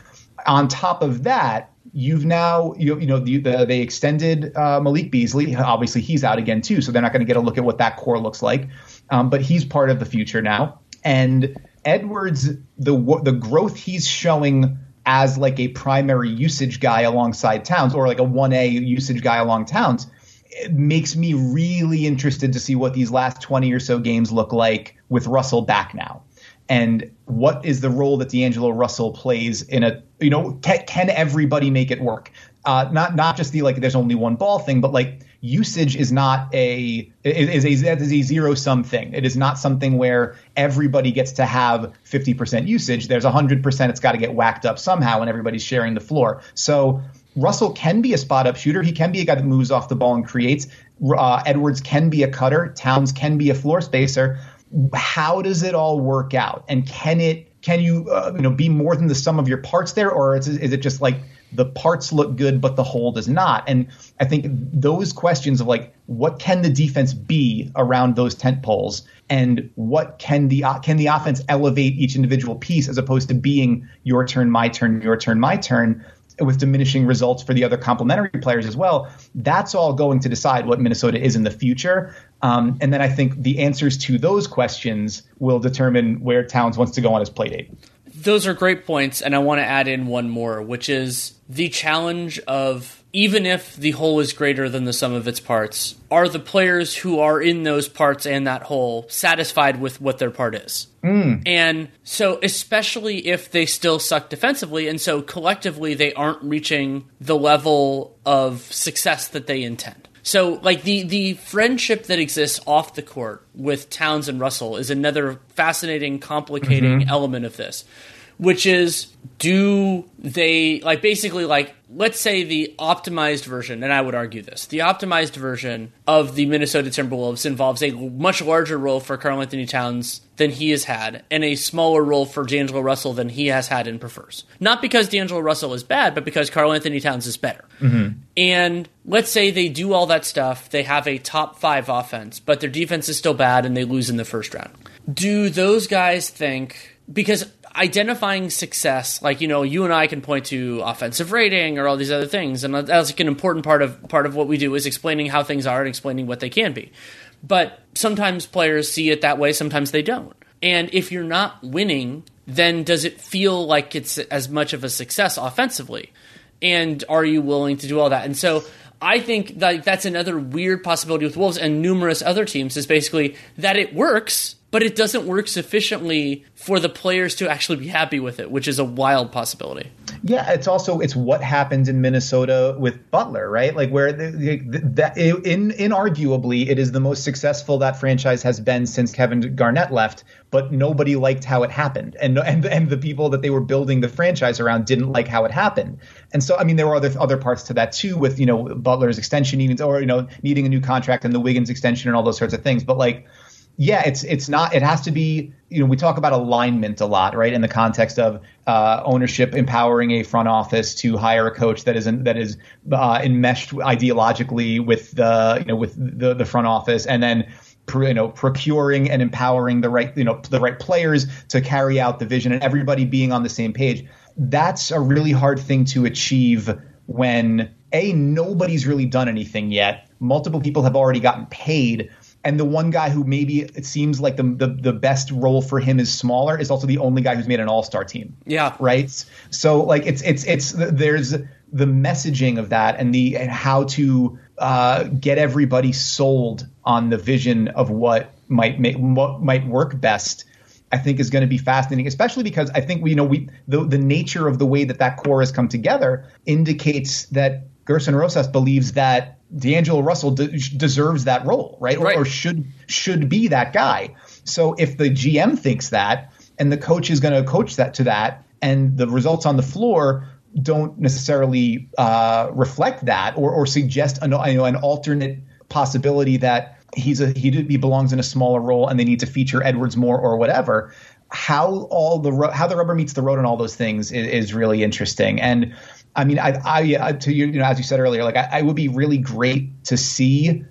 On top of that, you've now you, you know the, the, they extended uh, Malik Beasley. Obviously, he's out again too, so they're not going to get a look at what that core looks like. Um, but he's part of the future now. And Edwards, the the growth he's showing as like a primary usage guy alongside Towns, or like a one A usage guy along Towns, it makes me really interested to see what these last twenty or so games look like with Russell back now and what is the role that D'Angelo Russell plays in a you know can, can everybody make it work? Uh, not not just the like there's only one ball thing, but like usage is not a is a is a zero sum thing. It is not something where everybody gets to have 50% usage. There's 100%. It's got to get whacked up somehow, and everybody's sharing the floor. So Russell can be a spot up shooter. He can be a guy that moves off the ball and creates. Uh, Edwards can be a cutter. Towns can be a floor spacer how does it all work out and can it can you uh, you know be more than the sum of your parts there or is, is it just like the parts look good but the whole does not and i think those questions of like what can the defense be around those tent poles and what can the uh, can the offense elevate each individual piece as opposed to being your turn my turn your turn my turn with diminishing results for the other complementary players as well. That's all going to decide what Minnesota is in the future. Um, and then I think the answers to those questions will determine where Towns wants to go on his play date. Those are great points, and I want to add in one more, which is the challenge of even if the whole is greater than the sum of its parts, are the players who are in those parts and that whole satisfied with what their part is? Mm. And so, especially if they still suck defensively, and so collectively they aren't reaching the level of success that they intend. So, like the the friendship that exists off the court with Towns and Russell is another fascinating, complicating mm-hmm. element of this which is do they like basically like let's say the optimized version and i would argue this the optimized version of the minnesota timberwolves involves a much larger role for karl anthony towns than he has had and a smaller role for d'angelo russell than he has had and prefers not because d'angelo russell is bad but because karl anthony towns is better. Mm-hmm. and let's say they do all that stuff they have a top five offense but their defense is still bad and they lose in the first round. Do those guys think because identifying success, like you know, you and I can point to offensive rating or all these other things, and that's like an important part of part of what we do is explaining how things are and explaining what they can be. But sometimes players see it that way, sometimes they don't. And if you're not winning, then does it feel like it's as much of a success offensively? And are you willing to do all that? And so I think that that's another weird possibility with Wolves and numerous other teams is basically that it works but it doesn't work sufficiently for the players to actually be happy with it, which is a wild possibility. Yeah, it's also it's what happens in Minnesota with Butler, right? Like where the, that in inarguably it is the most successful that franchise has been since Kevin Garnett left, but nobody liked how it happened, and and and the people that they were building the franchise around didn't like how it happened, and so I mean there were other other parts to that too, with you know Butler's extension needing or you know needing a new contract and the Wiggins extension and all those sorts of things, but like yeah, it's it's not. It has to be. You know, we talk about alignment a lot, right? In the context of uh, ownership empowering a front office to hire a coach that isn't that is uh, enmeshed ideologically with the you know with the the front office, and then you know procuring and empowering the right you know the right players to carry out the vision, and everybody being on the same page. That's a really hard thing to achieve when a nobody's really done anything yet. Multiple people have already gotten paid and the one guy who maybe it seems like the, the, the best role for him is smaller is also the only guy who's made an all-star team. Yeah. Right? So like it's it's it's there's the messaging of that and the and how to uh, get everybody sold on the vision of what might make what might work best. I think is going to be fascinating, especially because I think we you know we the the nature of the way that that core has come together indicates that Gersson Rosas believes that D'Angelo Russell de- deserves that role, right? Or, right? or, should should be that guy. So if the GM thinks that, and the coach is going to coach that to that, and the results on the floor don't necessarily uh, reflect that, or, or suggest an, you know, an alternate possibility that he's a he, he belongs in a smaller role and they need to feature Edwards more or whatever. How all the how the rubber meets the road and all those things is, is really interesting and I mean, I, I, to you, you know, as you said earlier, like I, I would be really great to see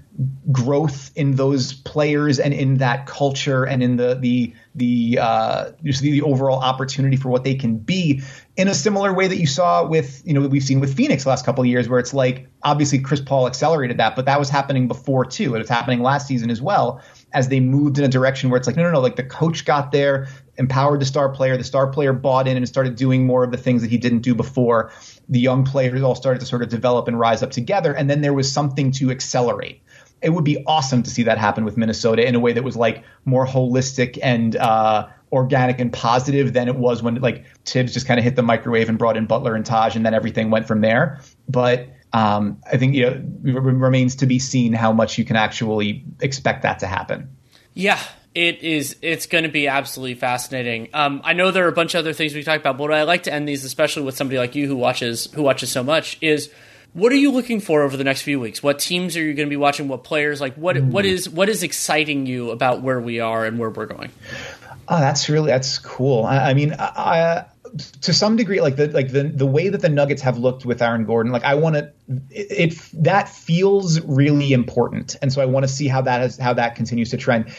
growth in those players and in that culture and in the the the uh, just the, the overall opportunity for what they can be in a similar way that you saw with you know we've seen with Phoenix the last couple of years where it's like obviously Chris Paul accelerated that but that was happening before too. It was happening last season as well as they moved in a direction where it's like no no no like the coach got there empowered the star player the star player bought in and started doing more of the things that he didn't do before the young players all started to sort of develop and rise up together. And then there was something to accelerate. It would be awesome to see that happen with Minnesota in a way that was like more holistic and uh, organic and positive than it was when like Tibbs just kind of hit the microwave and brought in Butler and Taj, and then everything went from there. But um, I think you know, it remains to be seen how much you can actually expect that to happen. Yeah, it is. It's going to be absolutely fascinating. Um, I know there are a bunch of other things we talked about, but what I like to end these, especially with somebody like you who watches who watches so much, is what are you looking for over the next few weeks? What teams are you going to be watching? What players? Like what? Mm. What is what is exciting you about where we are and where we're going? Oh, that's really that's cool. I, I mean, I, to some degree, like the like the the way that the Nuggets have looked with Aaron Gordon, like I want to, it, it, that feels really important, and so I want to see how that has how that continues to trend.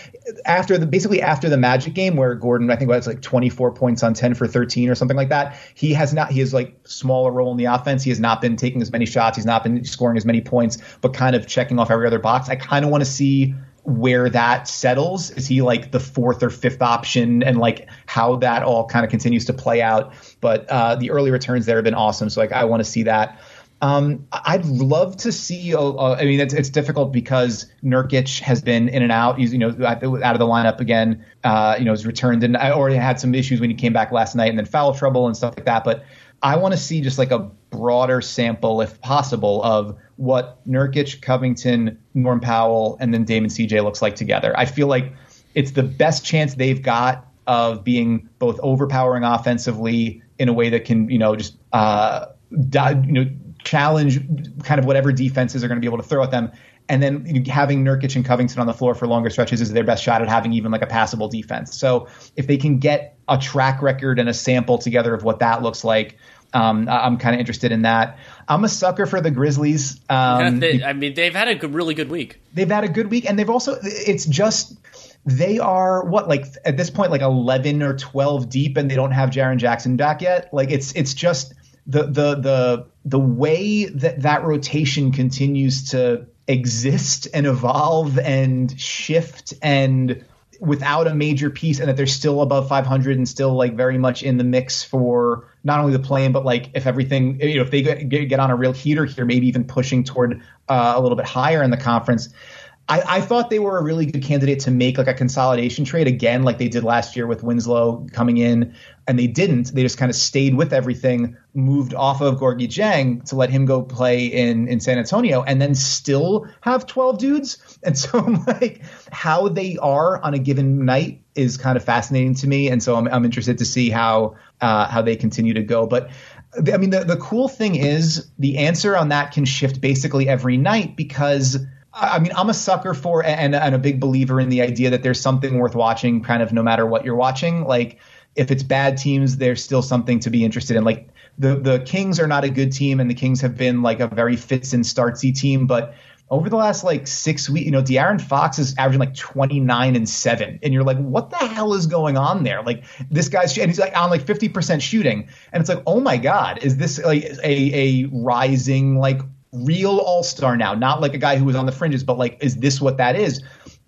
After the basically after the Magic game where Gordon, I think was like 24 points on 10 for 13 or something like that. He has not he has like smaller role in the offense. He has not been taking as many shots. He's not been scoring as many points, but kind of checking off every other box. I kind of want to see where that settles. Is he like the fourth or fifth option, and like how that all kind of continues to play out? But uh, the early returns there have been awesome, so like I want to see that. Um, I'd love to see. Uh, I mean, it's, it's difficult because Nurkic has been in and out. He's you know out of the lineup again. Uh, you know, he's returned, and I already had some issues when he came back last night, and then foul trouble and stuff like that. But I want to see just like a broader sample, if possible, of what Nurkic, Covington, Norm Powell, and then Damon CJ looks like together. I feel like it's the best chance they've got of being both overpowering offensively in a way that can, you know, just uh, you know challenge kind of whatever defenses are going to be able to throw at them. And then having Nurkic and Covington on the floor for longer stretches is their best shot at having even like a passable defense. So if they can get a track record and a sample together of what that looks like, um, I'm kind of interested in that. I'm a sucker for the Grizzlies. Um, they, I mean, they've had a good, really good week. They've had a good week, and they've also. It's just they are what like at this point like 11 or 12 deep, and they don't have Jaren Jackson back yet. Like it's it's just the the the the way that that rotation continues to exist and evolve and shift and without a major piece and that they're still above 500 and still like very much in the mix for not only the play but like if everything you know if they get, get on a real heater here maybe even pushing toward uh, a little bit higher in the conference I, I, thought they were a really good candidate to make like a consolidation trade again, like they did last year with Winslow coming in, and they didn't. They just kind of stayed with everything, moved off of Gorgui Dieng to let him go play in in San Antonio, and then still have twelve dudes. [LAUGHS] And so, like, how they are on a given night is kind of fascinating to me, and so I'm, I'm interested to see how uh, how they continue to go. But I mean, the the cool thing is the answer on that can shift basically every night because I mean, I'm a sucker for and, and a big believer in the idea that there's something worth watching, kind of no matter what you're watching. Like, if it's bad teams, there's still something to be interested in. Like, the the Kings are not a good team, and the Kings have been like a very fits and startsy team, but over the last like six weeks, you know, De'Aaron Fox is averaging like 29 and seven. And you're like, what the hell is going on there? Like this guy's, and he's like on like 50% shooting. And it's like, oh my God, is this like a, a rising like real all star now, not like a guy who was on the fringes, but like, is this what that is?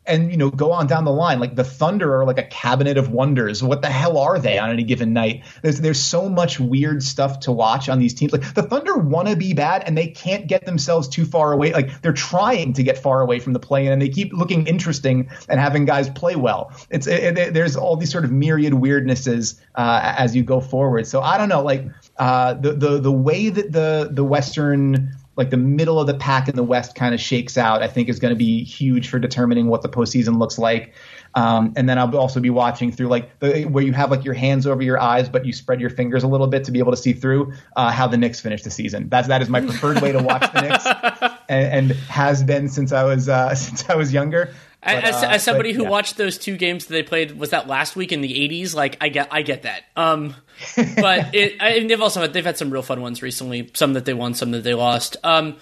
And you know, go on down the line. Like the Thunder are like a cabinet of wonders. What the hell are they on any given night? There's there's so much weird stuff to watch on these teams. Like the Thunder want to be bad, and they can't get themselves too far away. Like they're trying to get far away from the play, and they keep looking interesting and having guys play well. It's it, it, there's all these sort of myriad weirdnesses uh, as you go forward. So I don't know, like uh, the the the way that the the Western like the middle of the pack in the West kind of shakes out, I think is going to be huge for determining what the postseason looks like. Um, and then I'll also be watching through like the, where you have like your hands over your eyes, but you spread your fingers a little bit to be able to see through uh, how the Knicks finish the season. That's that is my preferred way to watch the Knicks, [LAUGHS] and, and, has been since I was uh, [LAUGHS] since I was younger. But, as, uh, as, somebody but, who watched those two games that they played, was that last week in the '80s? Like, I get, I get that. Um, but [LAUGHS] it, I, they've also had, they've had some real fun ones recently. Some that they won, some that they lost. Um,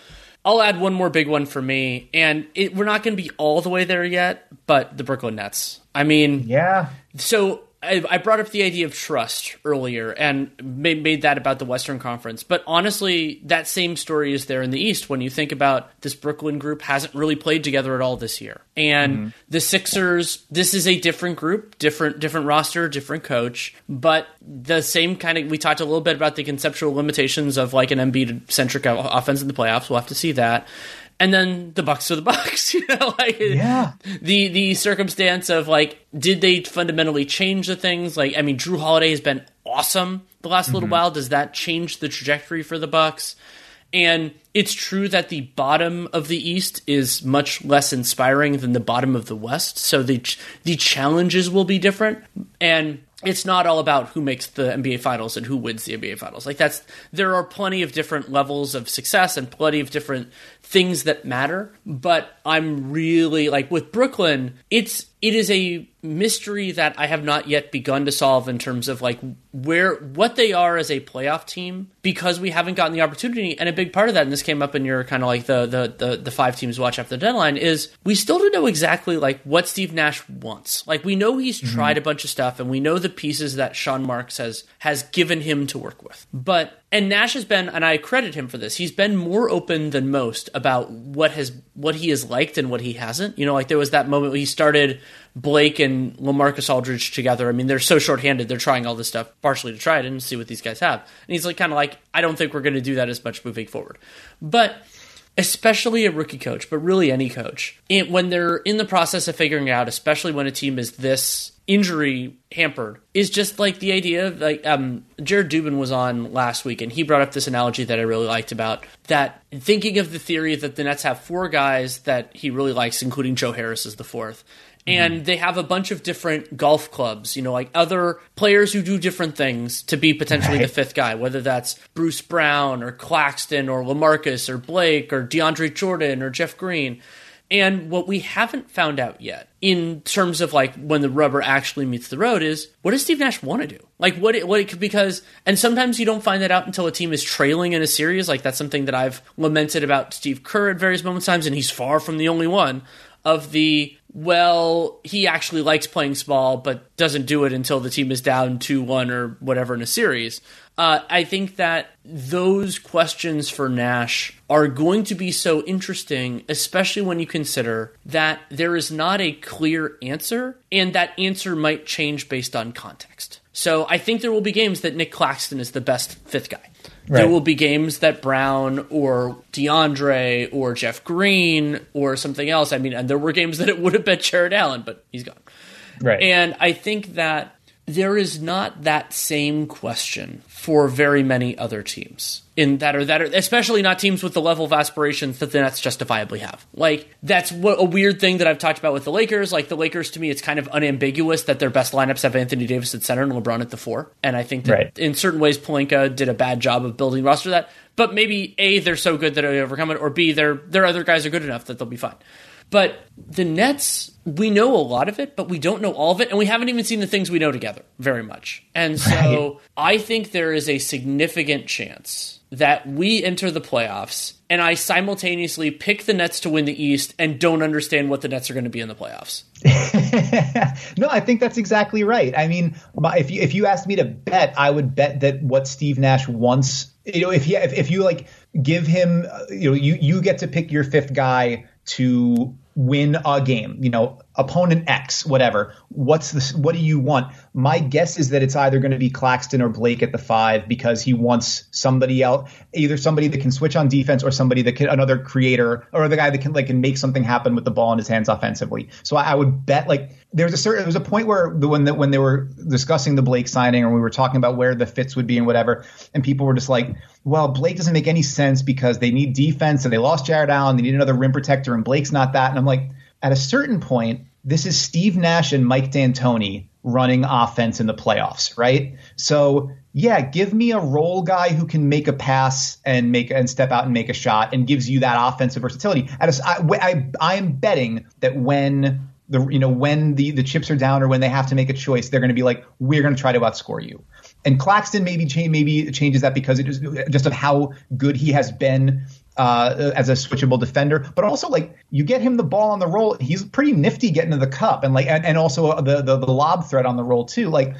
I'll add one more big one for me, and it, we're not going to be all the way there yet. But the Brooklyn Nets. I mean, yeah. So I, I brought up the idea of trust earlier and made, made that about the Western Conference. But honestly, that same story is there in the East when you think about this Brooklyn group hasn't really played together at all this year. And mm-hmm. the Sixers, this is a different group, different different roster, different coach, but the same kind of we talked a little bit about the conceptual limitations of like an Embiid centric offense in the playoffs. We'll have to see that and then the bucks are the bucks [LAUGHS] you know like yeah. the the circumstance of like did they fundamentally change the things? Like i mean Jrue Holiday has been awesome the last mm-hmm. little while. Does that change the trajectory for the bucks? And it's true that the bottom of the east is much less inspiring than the bottom of the west so the the challenges will be different and it's not all about who makes the NBA finals and who wins the NBA finals. Like that's there are plenty of different levels of success and plenty of different things that matter, but I'm really like with Brooklyn, it's it is a mystery that I have not yet begun to solve in terms of like where what they are as a playoff team because we haven't gotten the opportunity and a big part of that and this came up in your kind of like the the the, the five teams watch after the deadline is we still don't know exactly like what Steve Nash wants. Like we know he's mm-hmm. tried a bunch of stuff and we know the pieces that Sean Marks has has given him to work with. But and Nash has been, and I credit him for this. He's been more open than most about what has what he has liked and what he hasn't. You know, like there was that moment where he started Blake and LaMarcus Aldridge together. I mean, they're so shorthanded. They're trying all this stuff partially to try it and see what these guys have. And he's like, kind of like, I don't think we're going to do that as much moving forward. But especially a rookie coach, but really any coach, it, when they're in the process of figuring out, especially when a team is this injury hampered, is just like the idea of like um, Jared Dubin was on last week, and he brought up this analogy that I really liked about that thinking of the theory that the Nets have four guys that he really likes, including Joe Harris as the fourth and mm-hmm. they have a bunch of different golf clubs, you know, like other players who do different things to be potentially right. the fifth guy, whether that's Bruce Brown or Claxton or LaMarcus or Blake or DeAndre Jordan or Jeff Green. And what we haven't found out yet in terms of like when the rubber actually meets the road is what does Steve Nash want to do? Like what it, what it could because and sometimes you don't find that out until a team is trailing in a series. Like that's something that I've lamented about Steve Kerr at various moments times, and he's far from the only one of the well, he actually likes playing small, but doesn't do it until the team is down 2 1 or whatever in a series. Uh, I think that those questions for Nash are going to be so interesting, especially when you consider that there is not a clear answer, and that answer might change based on context. So I think there will be games that Nick Claxton is the best fifth guy. Right. There will be games that Brown or DeAndre or Jeff Green or something else. I mean, and there were games that it would have been Jarrett Allen, but he's gone. Right. And I think that there is not that same question for very many other teams in that are that are especially not teams with the level of aspirations that the Nets justifiably have. Like that's what a weird thing that I've talked about with the Lakers. Like the Lakers to me, it's kind of unambiguous that their best lineups have Anthony Davis at center and LeBron at the four. And I think that right. in certain ways Pelinka did a bad job of building roster that. But maybe A, they're so good that they overcome it, or B, their their other guys are good enough that they'll be fine. But the Nets, we know a lot of it, but we don't know all of it, and we haven't even seen the things we know together very much. And so right. I think there is a significant chance that we enter the playoffs and I simultaneously pick the Nets to win the East and don't understand what the Nets are going to be in the playoffs. [LAUGHS] no, I think that's exactly right. I mean, if you if you asked me to bet, I would bet that what Steve Nash wants, you know, if you if, if you like give him, uh, you know, you you get to pick your fifth guy to win a game, you know, opponent X, whatever. What's this? What do you want? My guess is that it's either going to be Claxton or Blake at the five because he wants somebody else, either somebody that can switch on defense or somebody that can another creator or the guy that can like can make something happen with the ball in his hands offensively. So I, I would bet like there was a certain there was a point where the when the, when they were discussing the Blake signing and we were talking about where the fits would be and whatever, and people were just like, well, Blake doesn't make any sense because they need defense and they lost Jarrett Allen, they need another rim protector, and Blake's not that. And I'm like, at a certain point, this is Steve Nash and Mike D'Antoni running offense in the playoffs, right? So yeah, give me a role guy who can make a pass and make and step out and make a shot and gives you that offensive versatility. I, I, I am betting that when the you know when the the chips are down or when they have to make a choice, they're going to be like, we're going to try to outscore you. And Claxton maybe change, maybe changes that because it is just of how good he has been uh, as a switchable defender, but also like you get him the ball on the roll, he's pretty nifty getting to the cup, and like and, and also the, the the lob threat on the roll too. Like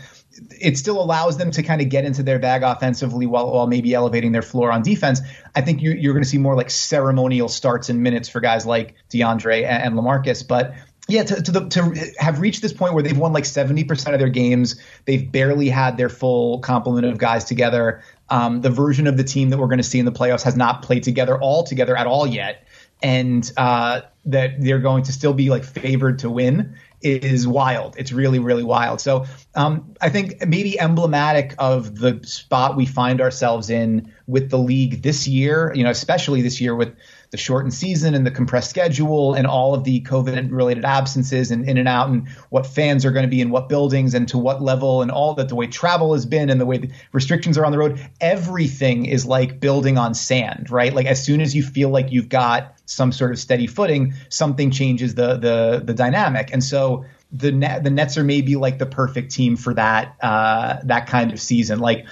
it still allows them to kind of get into their bag offensively while while maybe elevating their floor on defense. I think you're, you're going to see more like ceremonial starts and minutes for guys like DeAndre and, and LaMarcus, but yeah, to, to, the, to have reached this point where they've won like 70% of their games, they've barely had their full complement of guys together. Um, the version of the team that we're going to see in the playoffs has not played together all together at all yet, and uh, that they're going to still be like favored to win is wild. It's really, really wild. So um, I think maybe emblematic of the spot we find ourselves in with the league this year, you know, especially this year with the shortened season and the compressed schedule and all of the COVID related absences and in and out and what fans are going to be in what buildings and to what level and all that the way travel has been and the way the restrictions are on the road. Everything is like building on sand, right? Like as soon as you feel like you've got some sort of steady footing, something changes the the the dynamic. And so the net, the Nets are maybe like the perfect team for that uh, that kind of season. Like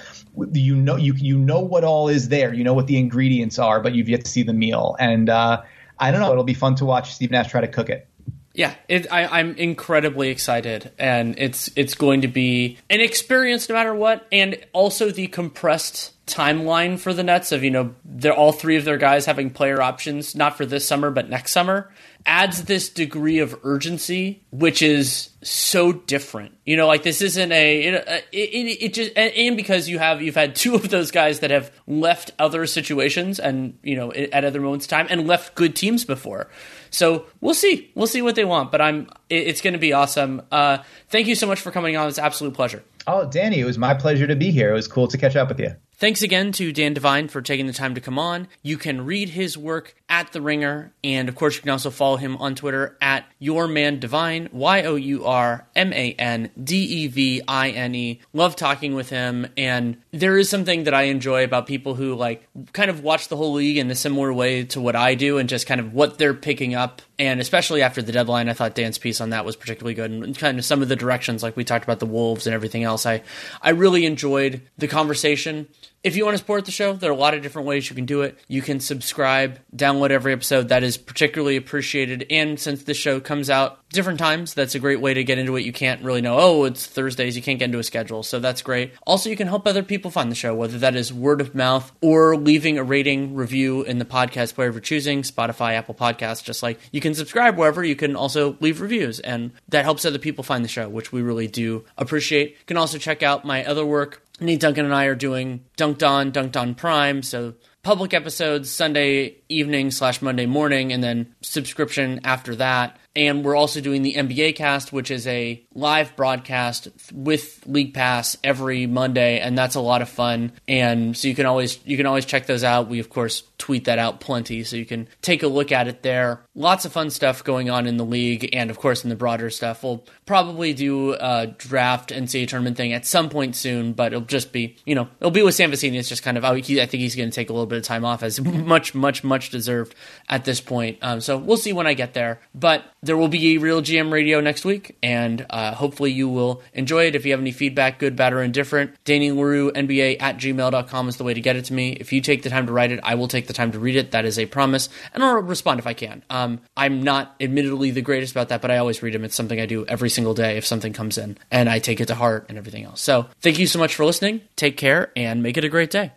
you know you you know what all is there. You know what the ingredients are, but you've yet to see the meal. And uh, I don't know. It'll be fun to watch Steve Nash try to cook it. Yeah, it, I, am incredibly excited, and it's it's going to be an experience no matter what, and also the compressed timeline for the Nets of you know they're all three of their guys having player options not for this summer but next summer adds this degree of urgency which is so different. You know like this isn't a it, uh, it, it, it just and because you have you've had two of those guys that have left other situations and you know at other moments time and left good teams before. So we'll see. We'll see what they want but i'm it's going to be awesome. Uh thank you so much for coming on. It's absolute pleasure Oh, Danny, it was my pleasure to be here. It was cool to catch up with you. Thanks again to Dan Devine for taking the time to come on. You can read his work at The Ringer, and of course, you can also follow him on Twitter at Your Man Devine, Y O U R M A N D E V I N E. Love talking with him, and there is something that I enjoy about people who like kind of watch the whole league in a similar way to what I do, and just kind of what they're picking up. And especially after the deadline, I thought Dan's piece on that was particularly good, and kind of some of the directions, like we talked about the Wolves and everything else. I I really enjoyed the conversation. If you want to support the show, there are a lot of different ways you can do it. You can subscribe, download every episode. That is particularly appreciated. And since this show comes out different times, that's a great way to get into it. You can't really know, oh, it's Thursdays. You can't get into a schedule. So that's great. Also, you can help other people find the show, whether that is word of mouth or leaving a rating review in the podcast player of your choosing, Spotify, Apple Podcasts, just like you can subscribe wherever. You can also leave reviews. And that helps other people find the show, which we really do appreciate. You can also check out my other work Nate Duncan and I are doing Dunked On, Dunked On Prime. So public episodes Sunday evening slash Monday morning, and then subscription after that. And we're also doing the NBA cast, which is a live broadcast with League Pass every Monday, and that's a lot of fun. And so you can always you can always check those out. We of course tweet that out plenty, so you can take a look at it there. Lots of fun stuff going on in the league, and of course in the broader stuff. We'll probably do a draft NCAA tournament thing at some point soon, but it'll just be you know it'll be with Sam. It's just kind of oh, I think he's going to take a little bit of time off, as [LAUGHS] much much much deserved at this point. Um, so we'll see when I get there, but there will be a RealGM Radio next week, and uh, hopefully you will enjoy it. If you have any feedback, good, bad, or indifferent, Danny NBA at gmail.com is the way to get it to me. If you take the time to write it, I will take the time to read it. That is a promise, and I'll respond if I can. Um, I'm not admittedly the greatest about that, but I always read them. It's something I do every single day if something comes in, and I take it to heart and everything else. So thank you so much for listening. Take care and make it a great day.